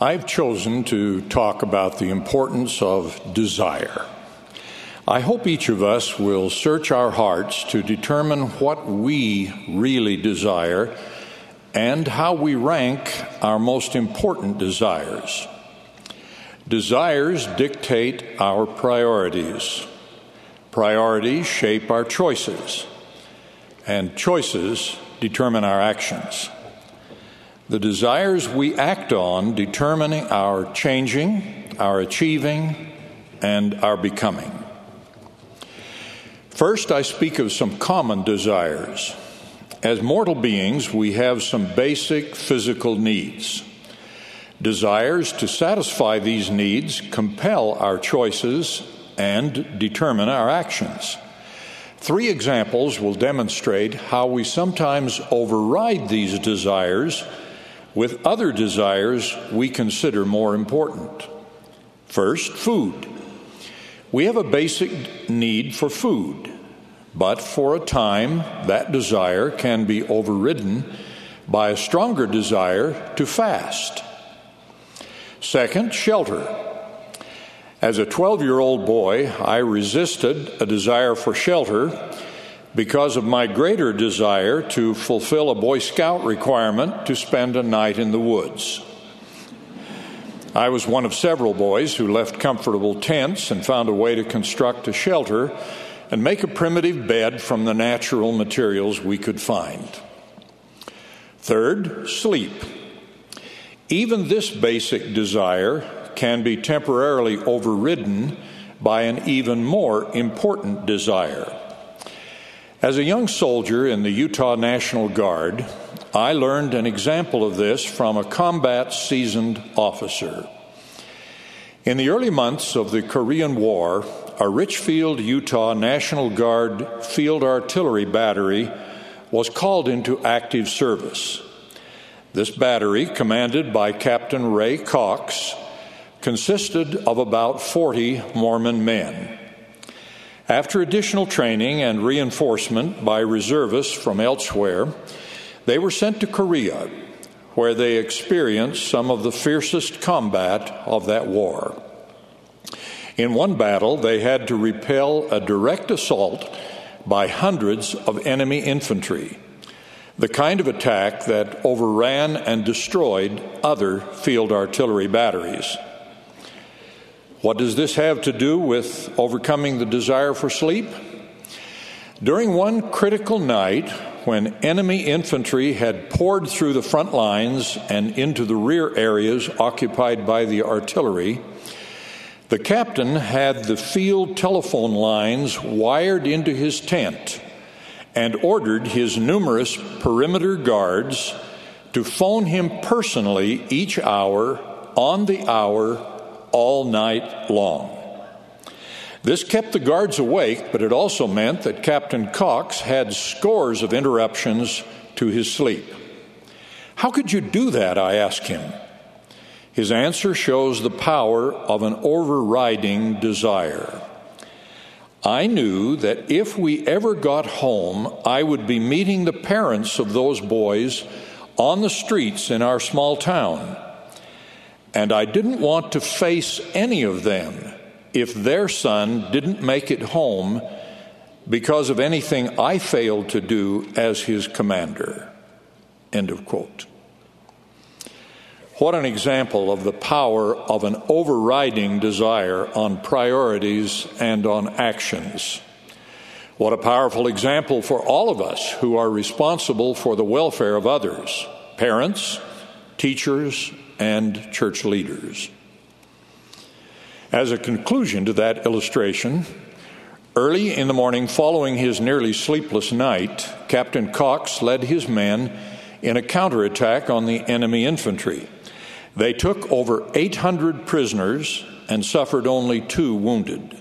I've chosen to talk about the importance of desire. I hope each of us will search our hearts to determine what we really desire and how we rank our most important desires. Desires dictate our priorities. Priorities shape our choices, and choices determine our actions. The desires we act on determine our changing, our achieving, and our becoming. First, I speak of some common desires. As mortal beings, we have some basic physical needs. Desires to satisfy these needs compel our choices and determine our actions. Three examples will demonstrate how we sometimes override these desires with other desires we consider more important. First, food. We have a basic need for food, but for a time that desire can be overridden by a stronger desire to fast. Second, shelter. As a 12 year old boy, I resisted a desire for shelter because of my greater desire to fulfill a Boy Scout requirement to spend a night in the woods. I was one of several boys who left comfortable tents and found a way to construct a shelter and make a primitive bed from the natural materials we could find. Third, sleep. Even this basic desire can be temporarily overridden by an even more important desire as a young soldier in the Utah National Guard, I learned an example of this from a combat seasoned officer. In the early months of the Korean War, a Richfield, Utah National Guard field artillery battery was called into active service. This battery, commanded by Captain Ray Cox, consisted of about 40 Mormon men. After additional training and reinforcement by reservists from elsewhere, they were sent to Korea, where they experienced some of the fiercest combat of that war. In one battle, they had to repel a direct assault by hundreds of enemy infantry, the kind of attack that overran and destroyed other field artillery batteries. What does this have to do with overcoming the desire for sleep? During one critical night, when enemy infantry had poured through the front lines and into the rear areas occupied by the artillery, the captain had the field telephone lines wired into his tent and ordered his numerous perimeter guards to phone him personally each hour, on the hour, all night long. This kept the guards awake, but it also meant that Captain Cox had scores of interruptions to his sleep. How could you do that? I asked him. His answer shows the power of an overriding desire. I knew that if we ever got home, I would be meeting the parents of those boys on the streets in our small town and I didn't want to face any of them if their son didn't make it home because of anything I failed to do as his commander. End of quote. What an example of the power of an overriding desire on priorities and on actions. What a powerful example for all of us who are responsible for the welfare of others parents, teachers, and church leaders. As a conclusion to that illustration, early in the morning following his nearly sleepless night, Captain Cox led his men in a counterattack on the enemy infantry. They took over 800 prisoners and suffered only two wounded.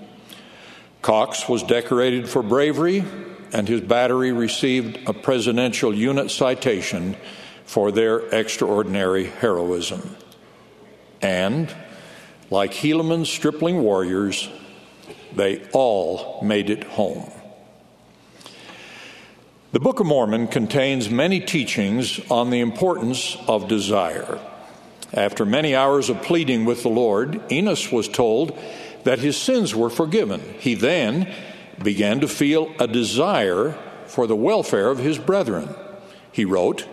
Cox was decorated for bravery, and his battery received a Presidential Unit Citation for their extraordinary heroism. And, like Helaman's stripling warriors, they all made it home. The Book of Mormon contains many teachings on the importance of desire. After many hours of pleading with the Lord, Enos was told that his sins were forgiven. He then began to feel a desire for the welfare of his brethren. He wrote,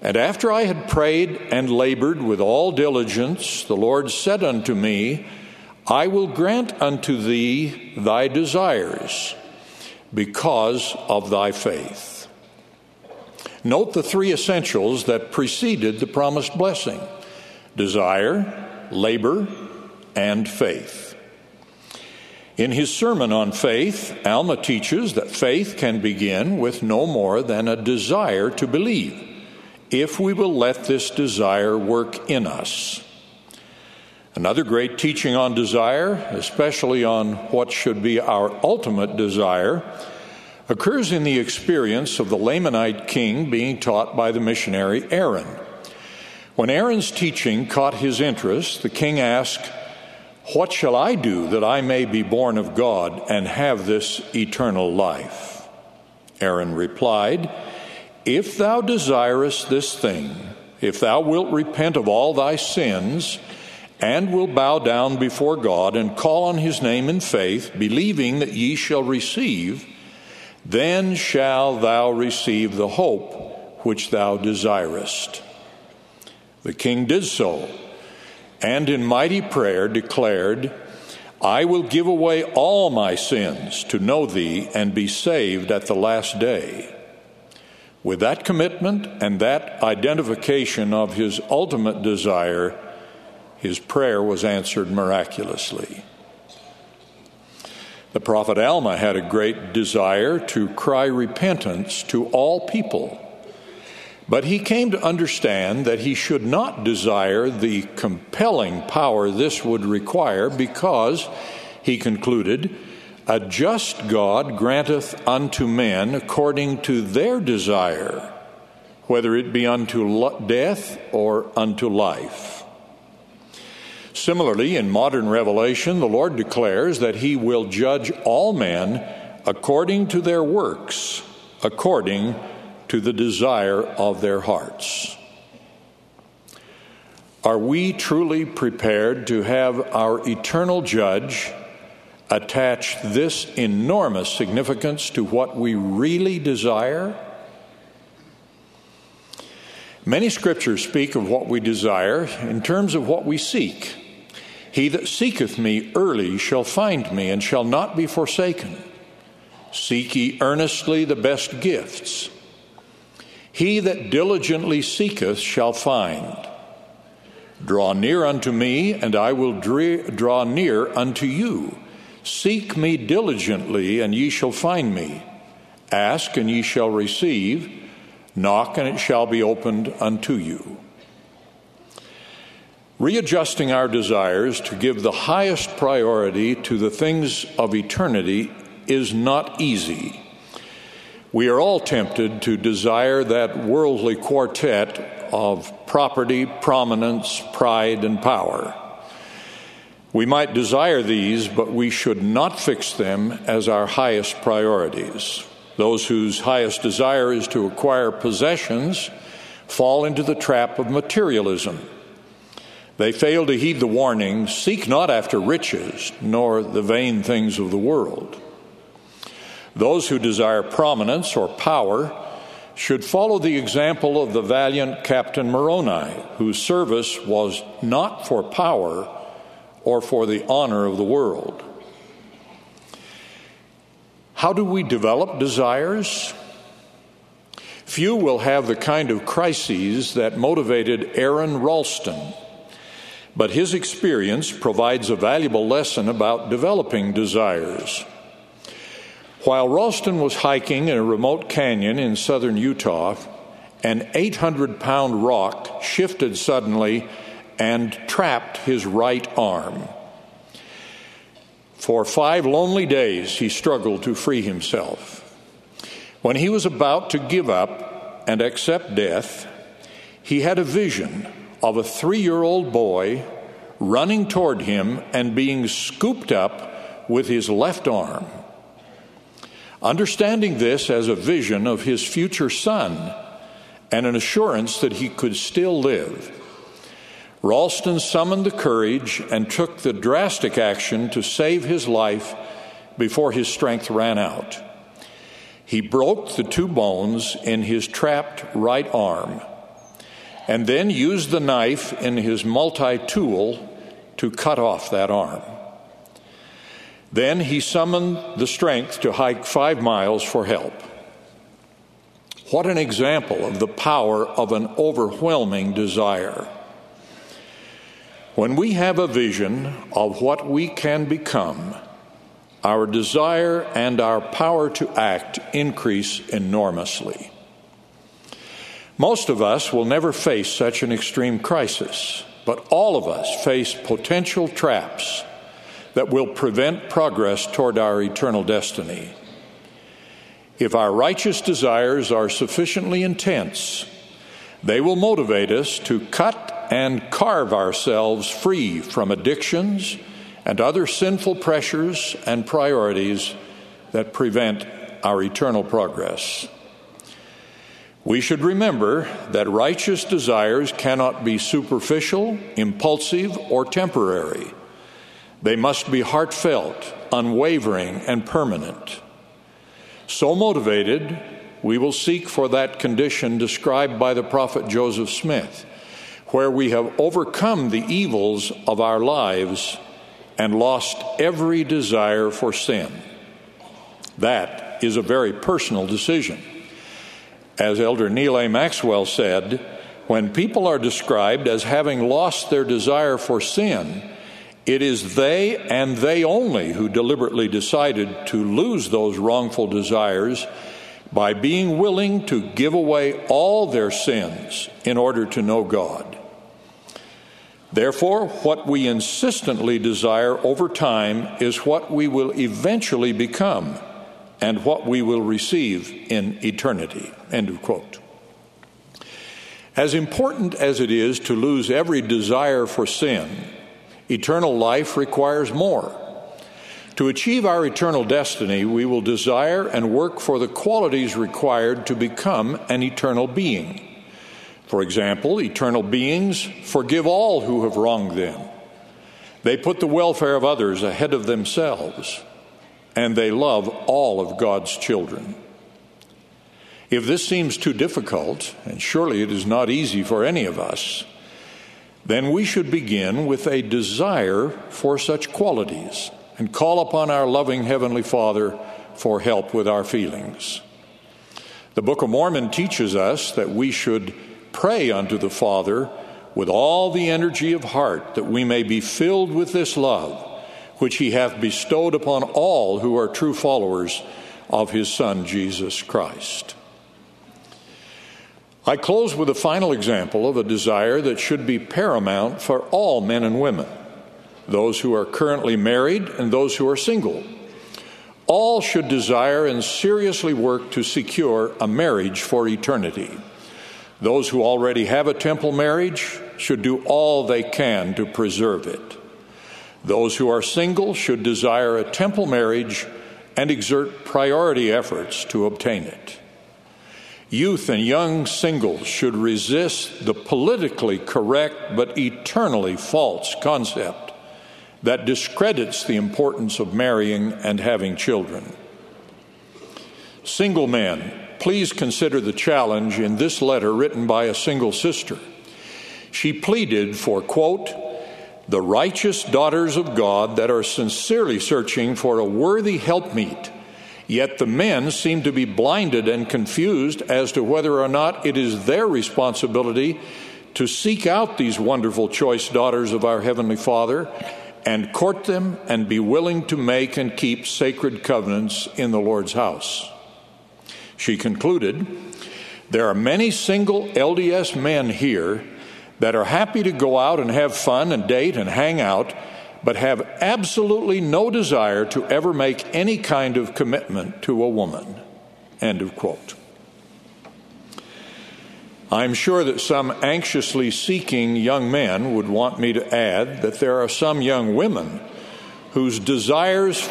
And after I had prayed and labored with all diligence, the Lord said unto me, I will grant unto thee thy desires because of thy faith. Note the three essentials that preceded the promised blessing desire, labor, and faith. In his sermon on faith, Alma teaches that faith can begin with no more than a desire to believe, if we will let this desire work in us. Another great teaching on desire, especially on what should be our ultimate desire, occurs in the experience of the Lamanite king being taught by the missionary Aaron. When Aaron's teaching caught his interest, the king asked, What shall I do that I may be born of God and have this eternal life? Aaron replied, If thou desirest this thing, if thou wilt repent of all thy sins, and will bow down before God and call on his name in faith, believing that ye shall receive, then shall thou receive the hope which thou desirest. The king did so, and in mighty prayer declared, I will give away all my sins to know thee and be saved at the last day. With that commitment and that identification of his ultimate desire, his prayer was answered miraculously. The prophet Alma had a great desire to cry repentance to all people. But he came to understand that he should not desire the compelling power this would require because, he concluded, a just God granteth unto men according to their desire, whether it be unto death or unto life. Similarly, in modern revelation, the Lord declares that he will judge all men according to their works, according to the desire of their hearts. Are we truly prepared to have our eternal judge attach this enormous significance to what we really desire? Many scriptures speak of what we desire in terms of what we seek. He that seeketh me early shall find me and shall not be forsaken. Seek ye earnestly the best gifts. He that diligently seeketh shall find. Draw near unto me, and I will draw near unto you. Seek me diligently, and ye shall find me. Ask, and ye shall receive. Knock, and it shall be opened unto you. Readjusting our desires to give the highest priority to the things of eternity is not easy. We are all tempted to desire that worldly quartet of property, prominence, pride, and power. We might desire these, but we should not fix them as our highest priorities. Those whose highest desire is to acquire possessions fall into the trap of materialism. They fail to heed the warning seek not after riches, nor the vain things of the world. Those who desire prominence or power should follow the example of the valiant Captain Moroni, whose service was not for power or for the honor of the world. How do we develop desires? Few will have the kind of crises that motivated Aron Ralston, but his experience provides a valuable lesson about developing desires. While Ralston was hiking in a remote canyon in southern Utah, an 800 pound rock shifted suddenly and trapped his right arm. For five lonely days, he struggled to free himself. When he was about to give up and accept death, he had a vision of a three year old boy running toward him and being scooped up with his left arm. Understanding this as a vision of his future son and an assurance that he could still live, Ralston summoned the courage and took the drastic action to save his life before his strength ran out. He broke the two bones in his trapped right arm and then used the knife in his multi tool to cut off that arm. Then he summoned the strength to hike five miles for help. What an example of the power of an overwhelming desire. When we have a vision of what we can become, our desire and our power to act increase enormously. Most of us will never face such an extreme crisis, but all of us face potential traps that will prevent progress toward our eternal destiny. If our righteous desires are sufficiently intense, they will motivate us to cut and carve ourselves free from addictions and other sinful pressures and priorities that prevent our eternal progress. We should remember that righteous desires cannot be superficial, impulsive, or temporary. They must be heartfelt, unwavering, and permanent. So motivated, we will seek for that condition described by the prophet Joseph Smith, where we have overcome the evils of our lives and lost every desire for sin. That is a very personal decision. As Elder Neal A. Maxwell said, when people are described as having lost their desire for sin, it is they and they only who deliberately decided to lose those wrongful desires by being willing to give away all their sins in order to know God. Therefore, what we insistently desire over time is what we will eventually become and what we will receive in eternity. End of quote. As important as it is to lose every desire for sin, eternal life requires more. To achieve our eternal destiny, we will desire and work for the qualities required to become an eternal being. For example, eternal beings forgive all who have wronged them. They put the welfare of others ahead of themselves and they love all of God's children. If this seems too difficult, and surely it is not easy for any of us, then we should begin with a desire for such qualities and call upon our loving Heavenly Father for help with our feelings. The Book of Mormon teaches us that we should pray unto the Father with all the energy of heart that we may be filled with this love which he hath bestowed upon all who are true followers of his Son, Jesus Christ. I close with a final example of a desire that should be paramount for all men and women, those who are currently married and those who are single. All should desire and seriously work to secure a marriage for eternity. Those who already have a temple marriage should do all they can to preserve it. Those who are single should desire a temple marriage and exert priority efforts to obtain it. Youth and young singles should resist the politically correct but eternally false concept that discredits the importance of marrying and having children. Single men, please consider the challenge in this letter written by a single sister. She pleaded for, quote, the righteous daughters of God that are sincerely searching for a worthy helpmeet. Yet the men seem to be blinded and confused as to whether or not it is their responsibility to seek out these wonderful choice daughters of our Heavenly Father and court them and be willing to make and keep sacred covenants in the Lord's house. She concluded, There are many single LDS men here that are happy to go out and have fun and date and hang out, but have absolutely no desire to ever make any kind of commitment to a woman. End of quote. I'm sure that some anxiously seeking young men would want me to add that there are some young women whose desires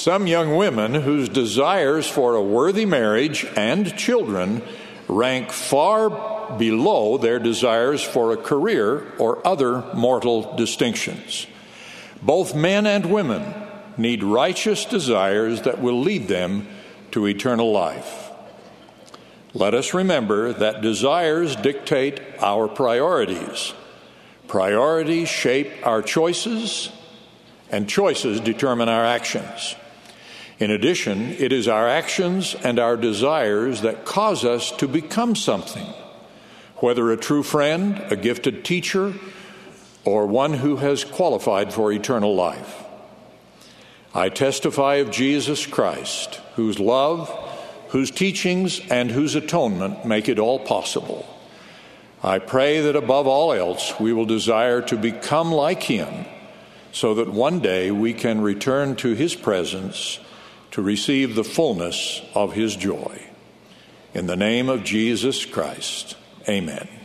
some young women whose desires for a worthy marriage and children rank far below their desires for a career or other mortal distinctions. Both men and women need righteous desires that will lead them to eternal life. Let us remember that desires dictate our priorities. Priorities shape our choices, and choices determine our actions. In addition, it is our actions and our desires that cause us to become something, whether a true friend, a gifted teacher, or one who has qualified for eternal life. I testify of Jesus Christ, whose love, whose teachings, and whose atonement make it all possible. I pray that above all else we will desire to become like him so that one day we can return to his presence to receive the fullness of his joy. In the name of Jesus Christ, amen.